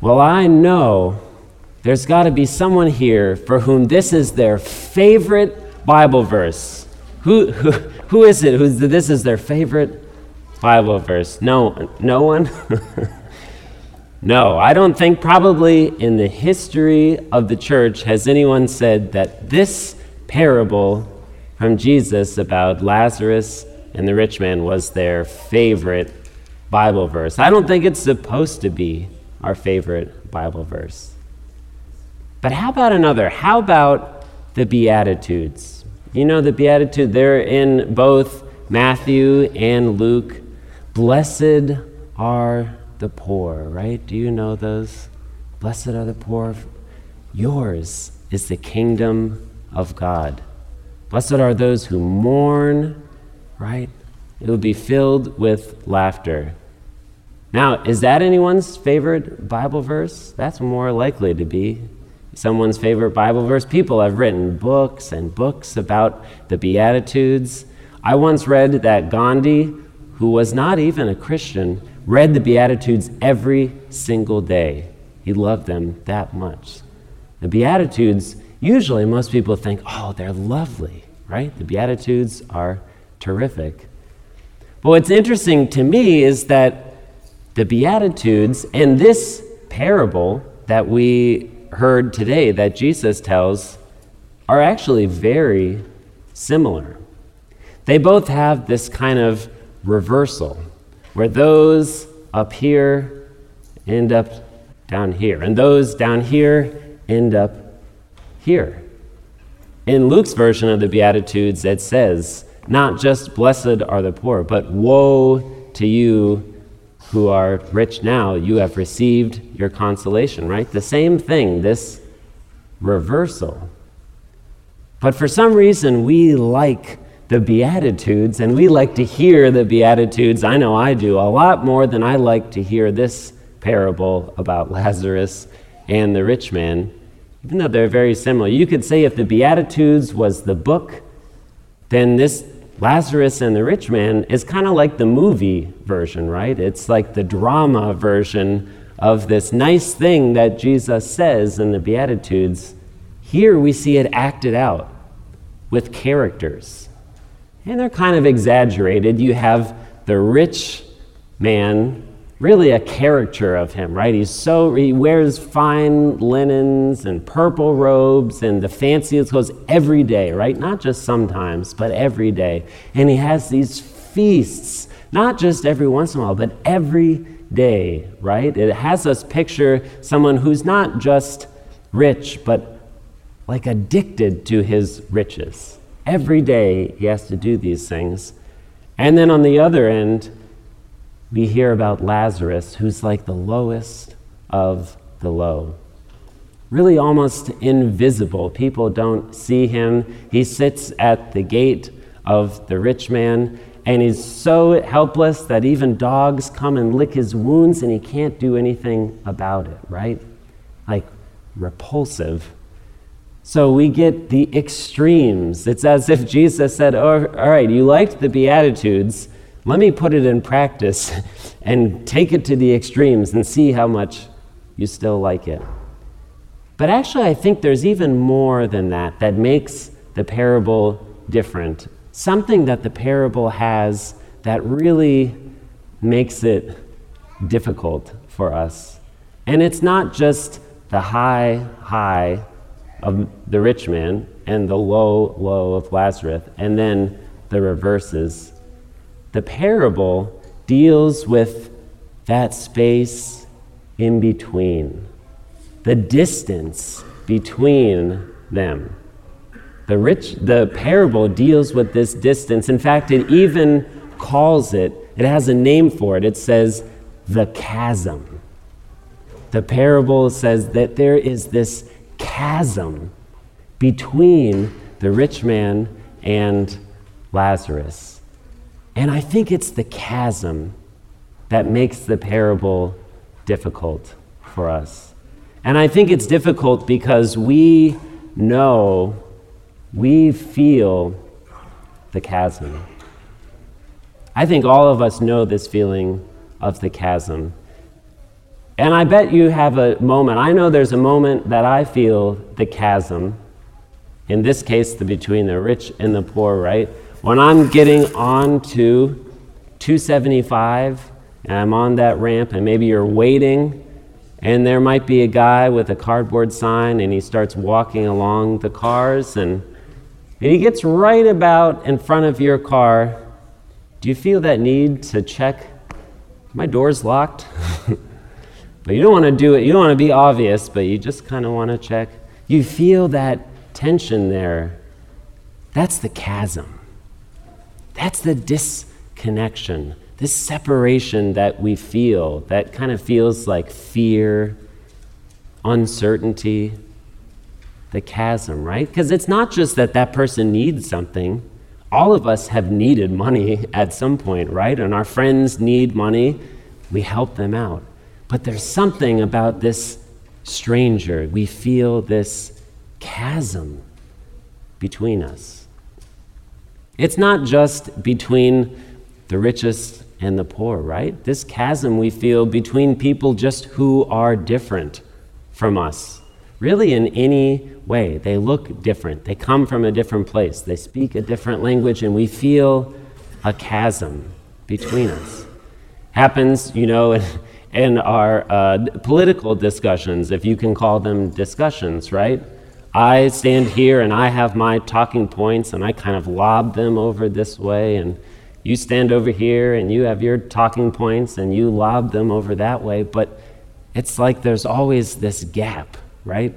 Well, I know there's got to be someone here for whom this is their favorite Bible verse. Who, who, who is it? Who's, this is their favorite Bible verse? No, no one? no, I don't think probably in the history of the church has anyone said that this parable from Jesus about Lazarus and the rich man was their favorite Bible verse. I don't think it's supposed to be our favorite Bible verse. But how about another? How about the Beatitudes? You know, the Beatitude, they're in both Matthew and Luke. Blessed are the poor, right? Do you know those? Blessed are the poor. Yours is the kingdom of God. Blessed are those who mourn, right? It will be filled with laughter. Now, is that anyone's favorite Bible verse? That's more likely to be someone's favorite Bible verse. People have written books and books about the Beatitudes. I once read that Gandhi, who was not even a Christian, read the Beatitudes every single day. He loved them that much. The Beatitudes, usually most people think, oh, they're lovely, right? The Beatitudes are terrific. But what's interesting to me is that the Beatitudes and this parable that we heard today that Jesus tells are actually very similar. They both have this kind of reversal where those up here end up down here, and those down here end up here. In Luke's version of the Beatitudes, it says, not just blessed are the poor, but woe to you who are rich now, you have received your consolation, right? The same thing, this reversal. But for some reason, we like the Beatitudes and we like to hear the Beatitudes. I know I do a lot more than I like to hear this parable about Lazarus and the rich man, even though they're very similar. You could say if the Beatitudes was the book, then this Lazarus and the rich man is kind of like the movie version, right? It's like the drama version of this nice thing that Jesus says in the Beatitudes. Here we see it acted out with characters. And they're kind of exaggerated. You have the rich man really a caricature of him, right? He's so he wears fine linens and purple robes and the fanciest clothes every day, right? Not just sometimes, but every day. And he has these feasts, not just every once in a while, but every day, right? It has us picture someone who's not just rich, but like addicted to his riches. Every day he has to do these things. And then on the other end, we hear about Lazarus, who's like the lowest of the low. Really almost invisible. People don't see him. He sits at the gate of the rich man, and he's so helpless that even dogs come and lick his wounds, and he can't do anything about it, right? Like repulsive. So we get the extremes. It's as if Jesus said, oh, All right, you liked the Beatitudes let me put it in practice and take it to the extremes and see how much you still like it. But actually, I think there's even more than that that makes the parable different. Something that the parable has that really makes it difficult for us. And it's not just the high, high of the rich man and the low, low of Lazarus, and then the reverses the parable deals with that space in between, the distance between them. The, rich, the parable deals with this distance. In fact, it even calls it, it has a name for it. It says the chasm. The parable says that there is this chasm between the rich man and Lazarus. And I think it's the chasm that makes the parable difficult for us. And I think it's difficult because we know, we feel the chasm. I think all of us know this feeling of the chasm. And I bet you have a moment. I know there's a moment that I feel the chasm. In this case, the between the rich and the poor, right? When I'm getting on to 275 and I'm on that ramp, and maybe you're waiting, and there might be a guy with a cardboard sign, and he starts walking along the cars, and, and he gets right about in front of your car. Do you feel that need to check? My door's locked. but you don't want to do it, you don't want to be obvious, but you just kind of want to check. You feel that tension there. That's the chasm. That's the disconnection this separation that we feel, that kind of feels like fear, uncertainty, the chasm, right? Because it's not just that that person needs something. All of us have needed money at some point, right? And our friends need money. We help them out. But there's something about this stranger. We feel this chasm between us. It's not just between the richest and the poor, right? This chasm we feel between people just who are different from us. Really, in any way, they look different. They come from a different place. They speak a different language, and we feel a chasm between us. Happens, you know, in, our uh, political discussions, if you can call them discussions, right? I stand here and I have my talking points, and I kind of lob them over this way, and you stand over here and you have your talking points and you lob them over that way, but it's like there's always this gap, right?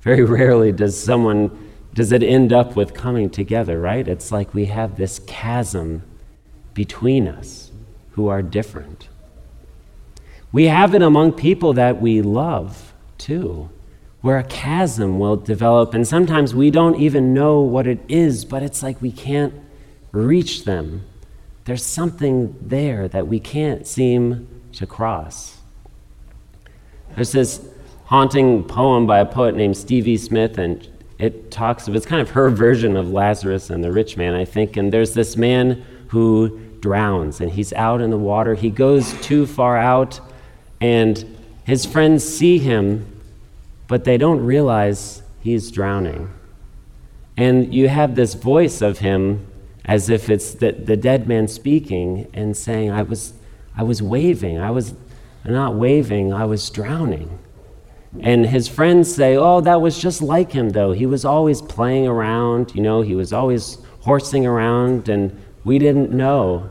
Very rarely does someone does it end up with coming together, right? It's like we have this chasm between us who are different. We have it among people that we love too, where a chasm will develop, and sometimes we don't even know what it is, but it's like we can't reach them. There's something there that we can't seem to cross. There's this haunting poem by a poet named Stevie Smith, and it talks of it's kind of her version of Lazarus and the rich man, I think. And there's this man who drowns, and he's out in the water. He goes too far out, and his friends see him, but they don't realize he's drowning. And you have this voice of him as if it's the, the dead man speaking and saying, I was, I was waving. I was not waving, I was drowning. And his friends say, Oh, that was just like him, though. He was always playing around, you know, he was always horsing around, and we didn't know.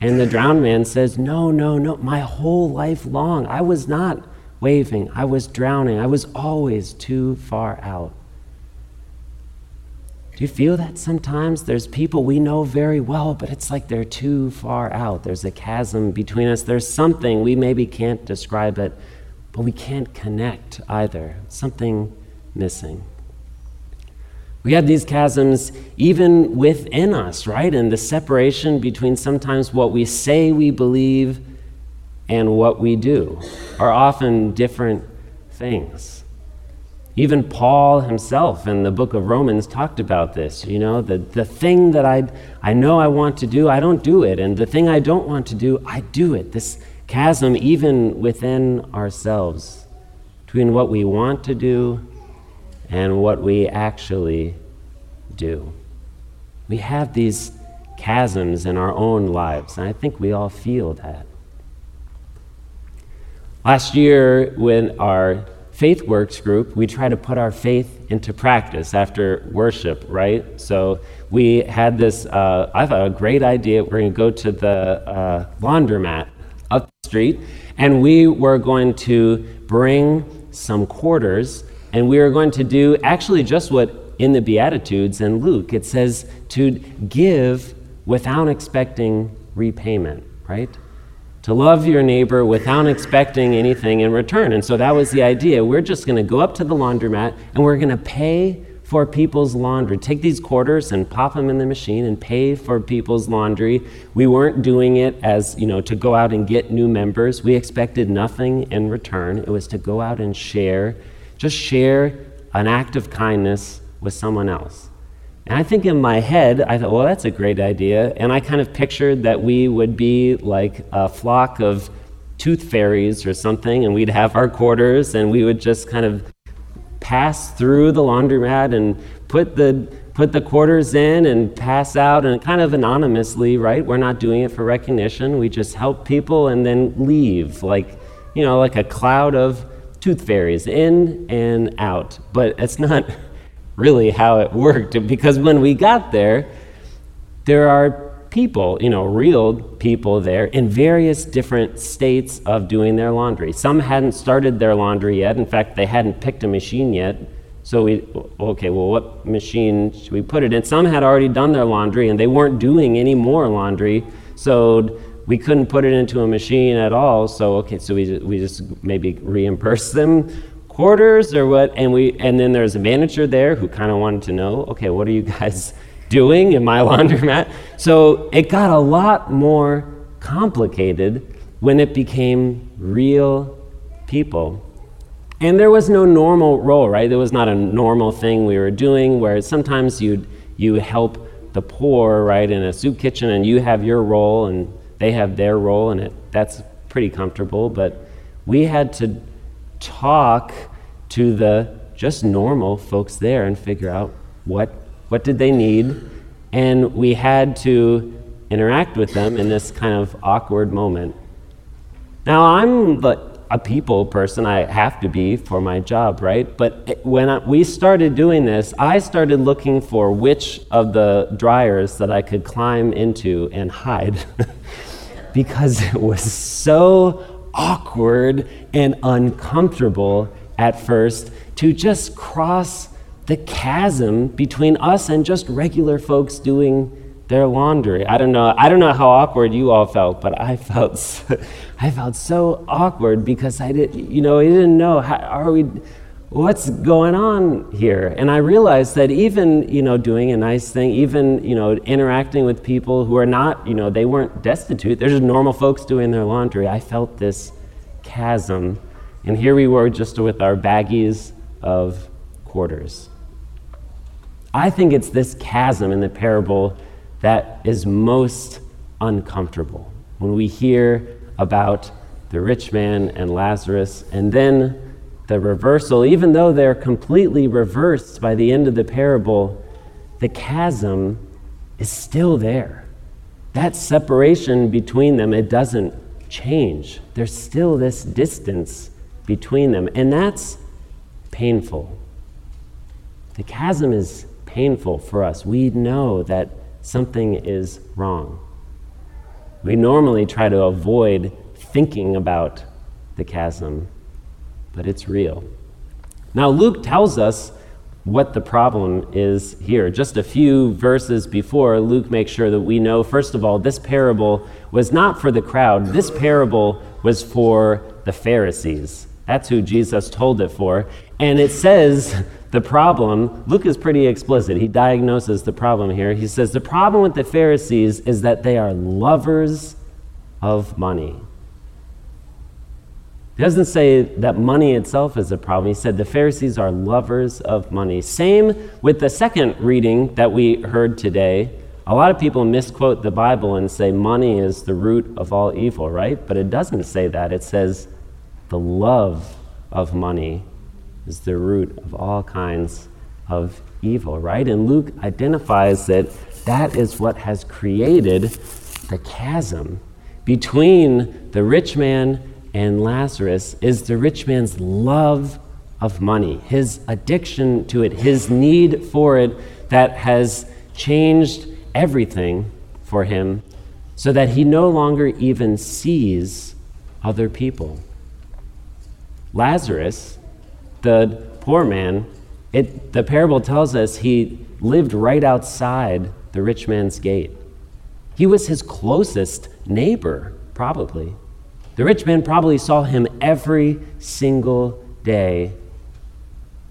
And the drowned man says, No, no, no, my whole life long, I was not waving, I was drowning, I was always too far out. Do you feel that sometimes? There's people we know very well, but it's like they're too far out. There's a chasm between us. There's something, we maybe can't describe it, but we can't connect either. Something missing. We have these chasms even within us, right? And the separation between sometimes what we say we believe and what we do are often different things. Even Paul himself in the book of Romans talked about this. You know, the, the thing that I, I know I want to do, I don't do it. And the thing I don't want to do, I do it. This chasm, even within ourselves, between what we want to do and what we actually do. We have these chasms in our own lives, and I think we all feel that. Last year, when our Faith Works group, we try to put our faith into practice after worship, right? So we had this, uh, I thought a great idea. We're going to go to the uh, laundromat up the street, and we were going to bring some quarters, and we were going to do actually just what in the Beatitudes and Luke it says to give without expecting repayment, right? To love your neighbor without expecting anything in return. And so that was the idea. We're just going to go up to the laundromat and we're going to pay for people's laundry. Take these quarters and pop them in the machine and pay for people's laundry. We weren't doing it as, you know, to go out and get new members. We expected nothing in return. It was to go out and share, just share an act of kindness with someone else. And I think in my head, I thought, well, that's a great idea. And I kind of pictured that we would be like a flock of tooth fairies or something, and we'd have our quarters, and we would just kind of pass through the laundromat and put the put the quarters in and pass out and kind of anonymously, right? We're not doing it for recognition. We just help people and then leave, like, you know, like a cloud of tooth fairies in and out. But it's not really how it worked because when we got there, there are people, you know, real people there in various different states of doing their laundry. Some hadn't started their laundry yet. In fact, they hadn't picked a machine yet. So we, okay, well, what machine should we put it in? Some had already done their laundry and they weren't doing any more laundry. So we couldn't put it into a machine at all. So, okay, so we, we just maybe reimburse them quarters or what? And, we, and then there's a manager there who kind of wanted to know, okay, what are you guys doing in my laundromat? So it got a lot more complicated when it became real people and there was no normal role, right? There was not a normal thing we were doing where sometimes you'd you help the poor, right, in a soup kitchen and you have your role and they have their role and it that's pretty comfortable, but we had to talk to the just normal folks there and figure out what what did they need and we had to interact with them in this kind of awkward moment. Now I'm a people person. I have to be for my job, right? But when I, we started doing this, I started looking for which of the dryers that I could climb into and hide because it was so awkward and uncomfortable at first to just cross the chasm between us and just regular folks doing their laundry. I don't know. I don't know how awkward you all felt, but I felt so, I felt so awkward because I did. You know, I didn't know how are we. What's going on here? And I realized that even you know doing a nice thing, even you know interacting with people who are not you know they weren't destitute. They're just normal folks doing their laundry. I felt this chasm, and here we were just with our baggies of quarters. I think it's this chasm in the parable that is most uncomfortable. When we hear about the rich man and Lazarus, and then the reversal, even though they're completely reversed by the end of the parable, the chasm is still there. That separation between them, it doesn't change. There's still this distance between them, and that's painful. The chasm is painful for us. We know that something is wrong. We normally try to avoid thinking about the chasm, but it's real. Now, Luke tells us what the problem is here. Just a few verses before, Luke makes sure that we know, first of all, this parable was not for the crowd, this parable was for the Pharisees. That's who Jesus told it for. And it says the problem, Luke is pretty explicit. He diagnoses the problem here. He says the problem with the Pharisees is that they are lovers of money. He doesn't say that money itself is a problem. He said the Pharisees are lovers of money. Same with the second reading that we heard today. A lot of people misquote the Bible and say money is the root of all evil, right? But it doesn't say that. It says the love of money is the root of all kinds of evil, right? And Luke identifies that that is what has created the chasm between the rich man and Lazarus is the rich man's love of money, his addiction to it, his need for it that has changed everything for him so that he no longer even sees other people. Lazarus the poor man, it, the parable tells us he lived right outside the rich man's gate. He was his closest neighbor, probably. The rich man probably saw him every single day,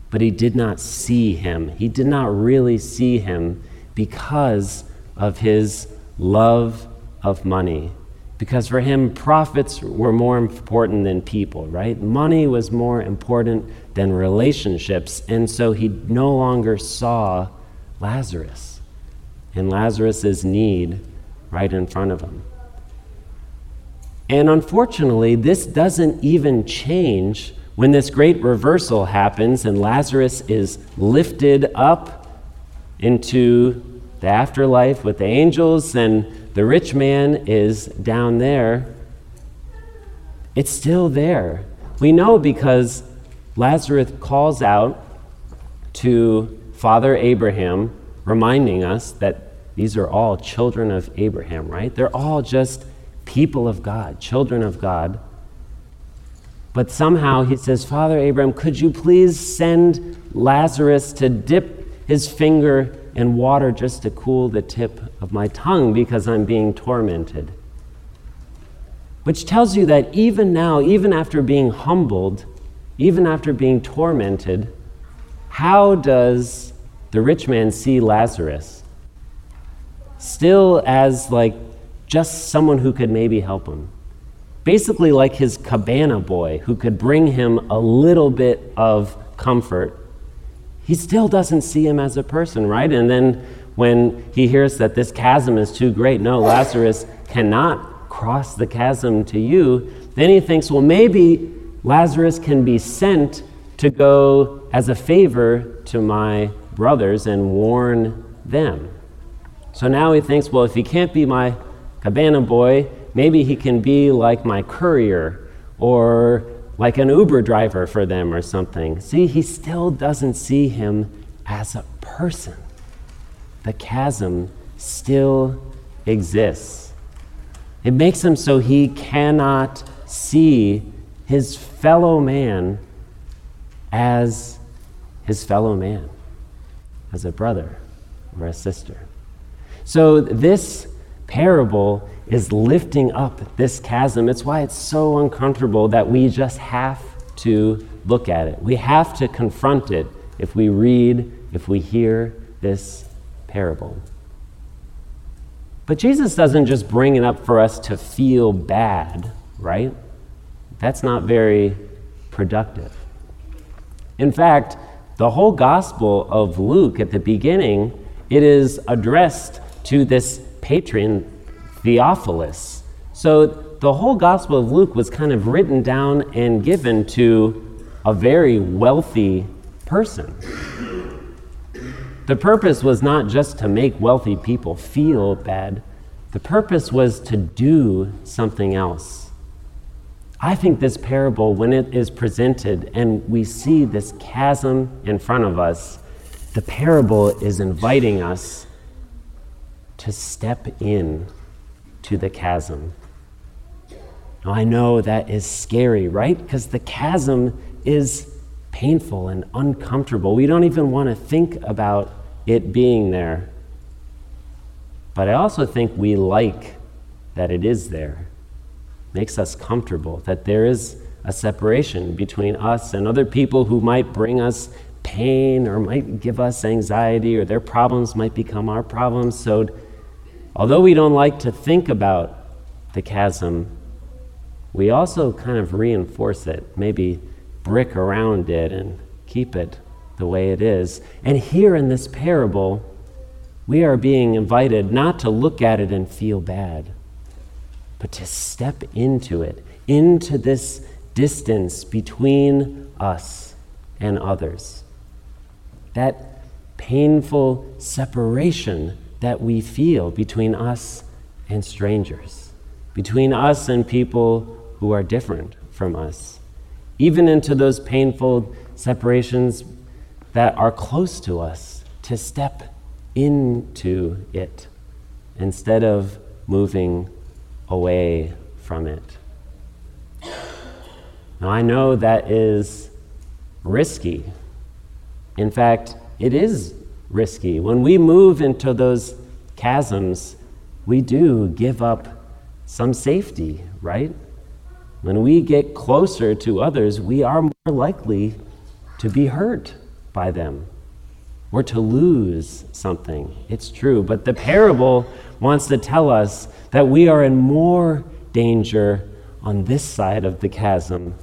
but he did not see him. He did not really see him because of his love of money because for him, profits were more important than people, right? Money was more important than relationships. And so he no longer saw Lazarus and Lazarus's need right in front of him. And unfortunately, this doesn't even change when this great reversal happens and Lazarus is lifted up into the afterlife with the angels and the rich man is down there. It's still there. We know because Lazarus calls out to Father Abraham, reminding us that these are all children of Abraham, right? They're all just people of God, children of God. But somehow he says, Father Abraham, could you please send Lazarus to dip his finger in water just to cool the tip of my tongue because I'm being tormented? Which tells you that even now, even after being humbled, even after being tormented, how does the rich man see Lazarus? Still as like just someone who could maybe help him. Basically, like his cabana boy who could bring him a little bit of comfort. He still doesn't see him as a person, right? And then when he hears that this chasm is too great, no, Lazarus cannot cross the chasm to you, then he thinks, well, maybe Lazarus can be sent to go as a favor to my brothers and warn them. So now he thinks, well, if he can't be my cabana boy, maybe he can be like my courier or like an Uber driver for them or something. See, he still doesn't see him as a person. The chasm still exists. It makes him so he cannot see his fellow man as his fellow man, as a brother or a sister. So, this parable is lifting up this chasm. It's why it's so uncomfortable that we just have to look at it. We have to confront it if we read, if we hear this parable. But Jesus doesn't just bring it up for us to feel bad, right? That's not very productive. In fact, the whole Gospel of Luke at the beginning, it is addressed to this patron Theophilus. So the whole Gospel of Luke was kind of written down and given to a very wealthy person. The purpose was not just to make wealthy people feel bad, the purpose was to do something else. I think this parable, when it is presented and we see this chasm in front of us, the parable is inviting us to step in to the chasm. Now, I know that is scary, right? Because the chasm is painful and uncomfortable. We don't even want to think about it being there. But I also think we like that it is there. Makes us comfortable that there is a separation between us and other people who might bring us pain or might give us anxiety or their problems might become our problems. So Although we don't like to think about the chasm, we also kind of reinforce it, maybe brick around it and keep it the way it is. And here in this parable, we are being invited not to look at it and feel bad, but to step into it, into this distance between us and others. That painful separation that we feel between us and strangers, between us and people who are different from us, even into those painful separations that are close to us, to step into it instead of moving away from it. Now, I know that is risky. In fact, it is risky. When we move into those chasms, we do give up some safety, right? When we get closer to others, we are more likely to be hurt by them or to lose something. It's true. But the parable wants to tell us that we are in more danger on this side of the chasm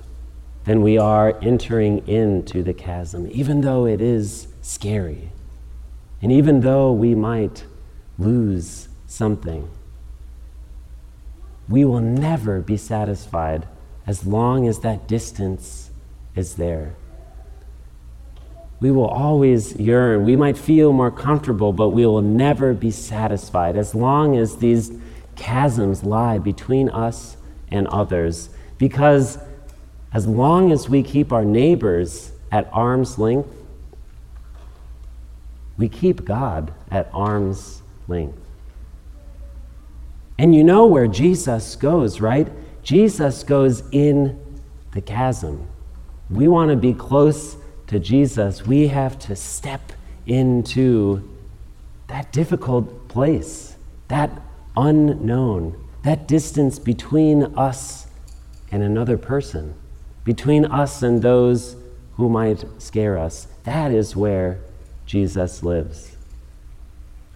than we are entering into the chasm, even though it is scary. And even though we might lose something, we will never be satisfied as long as that distance is there. We will always yearn. We might feel more comfortable, but we will never be satisfied as long as these chasms lie between us and others. Because as long as we keep our neighbors at arm's length, we keep God at arm's length. And you know where Jesus goes, right? Jesus goes in the chasm. We want to be close to Jesus. We have to step into that difficult place, that unknown, that distance between us and another person, between us and those who might scare us. That is where Jesus lives.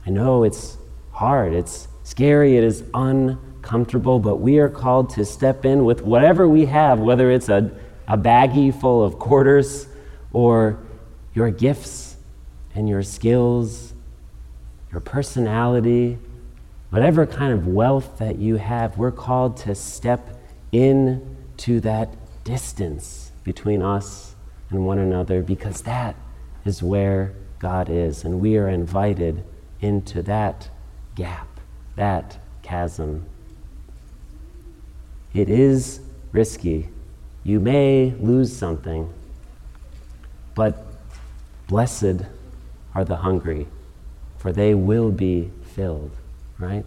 I know it's hard, it's scary, it is uncomfortable, but we are called to step in with whatever we have, whether it's a, a baggie full of quarters or your gifts and your skills, your personality, whatever kind of wealth that you have, we're called to step in to that distance between us and one another because that is where God is. And we are invited into that gap that chasm. It is risky. You may lose something, but blessed are the hungry, for they will be filled, right?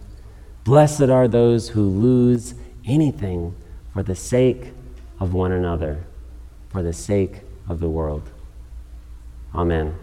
Blessed are those who lose anything for the sake of one another, for the sake of the world. Amen.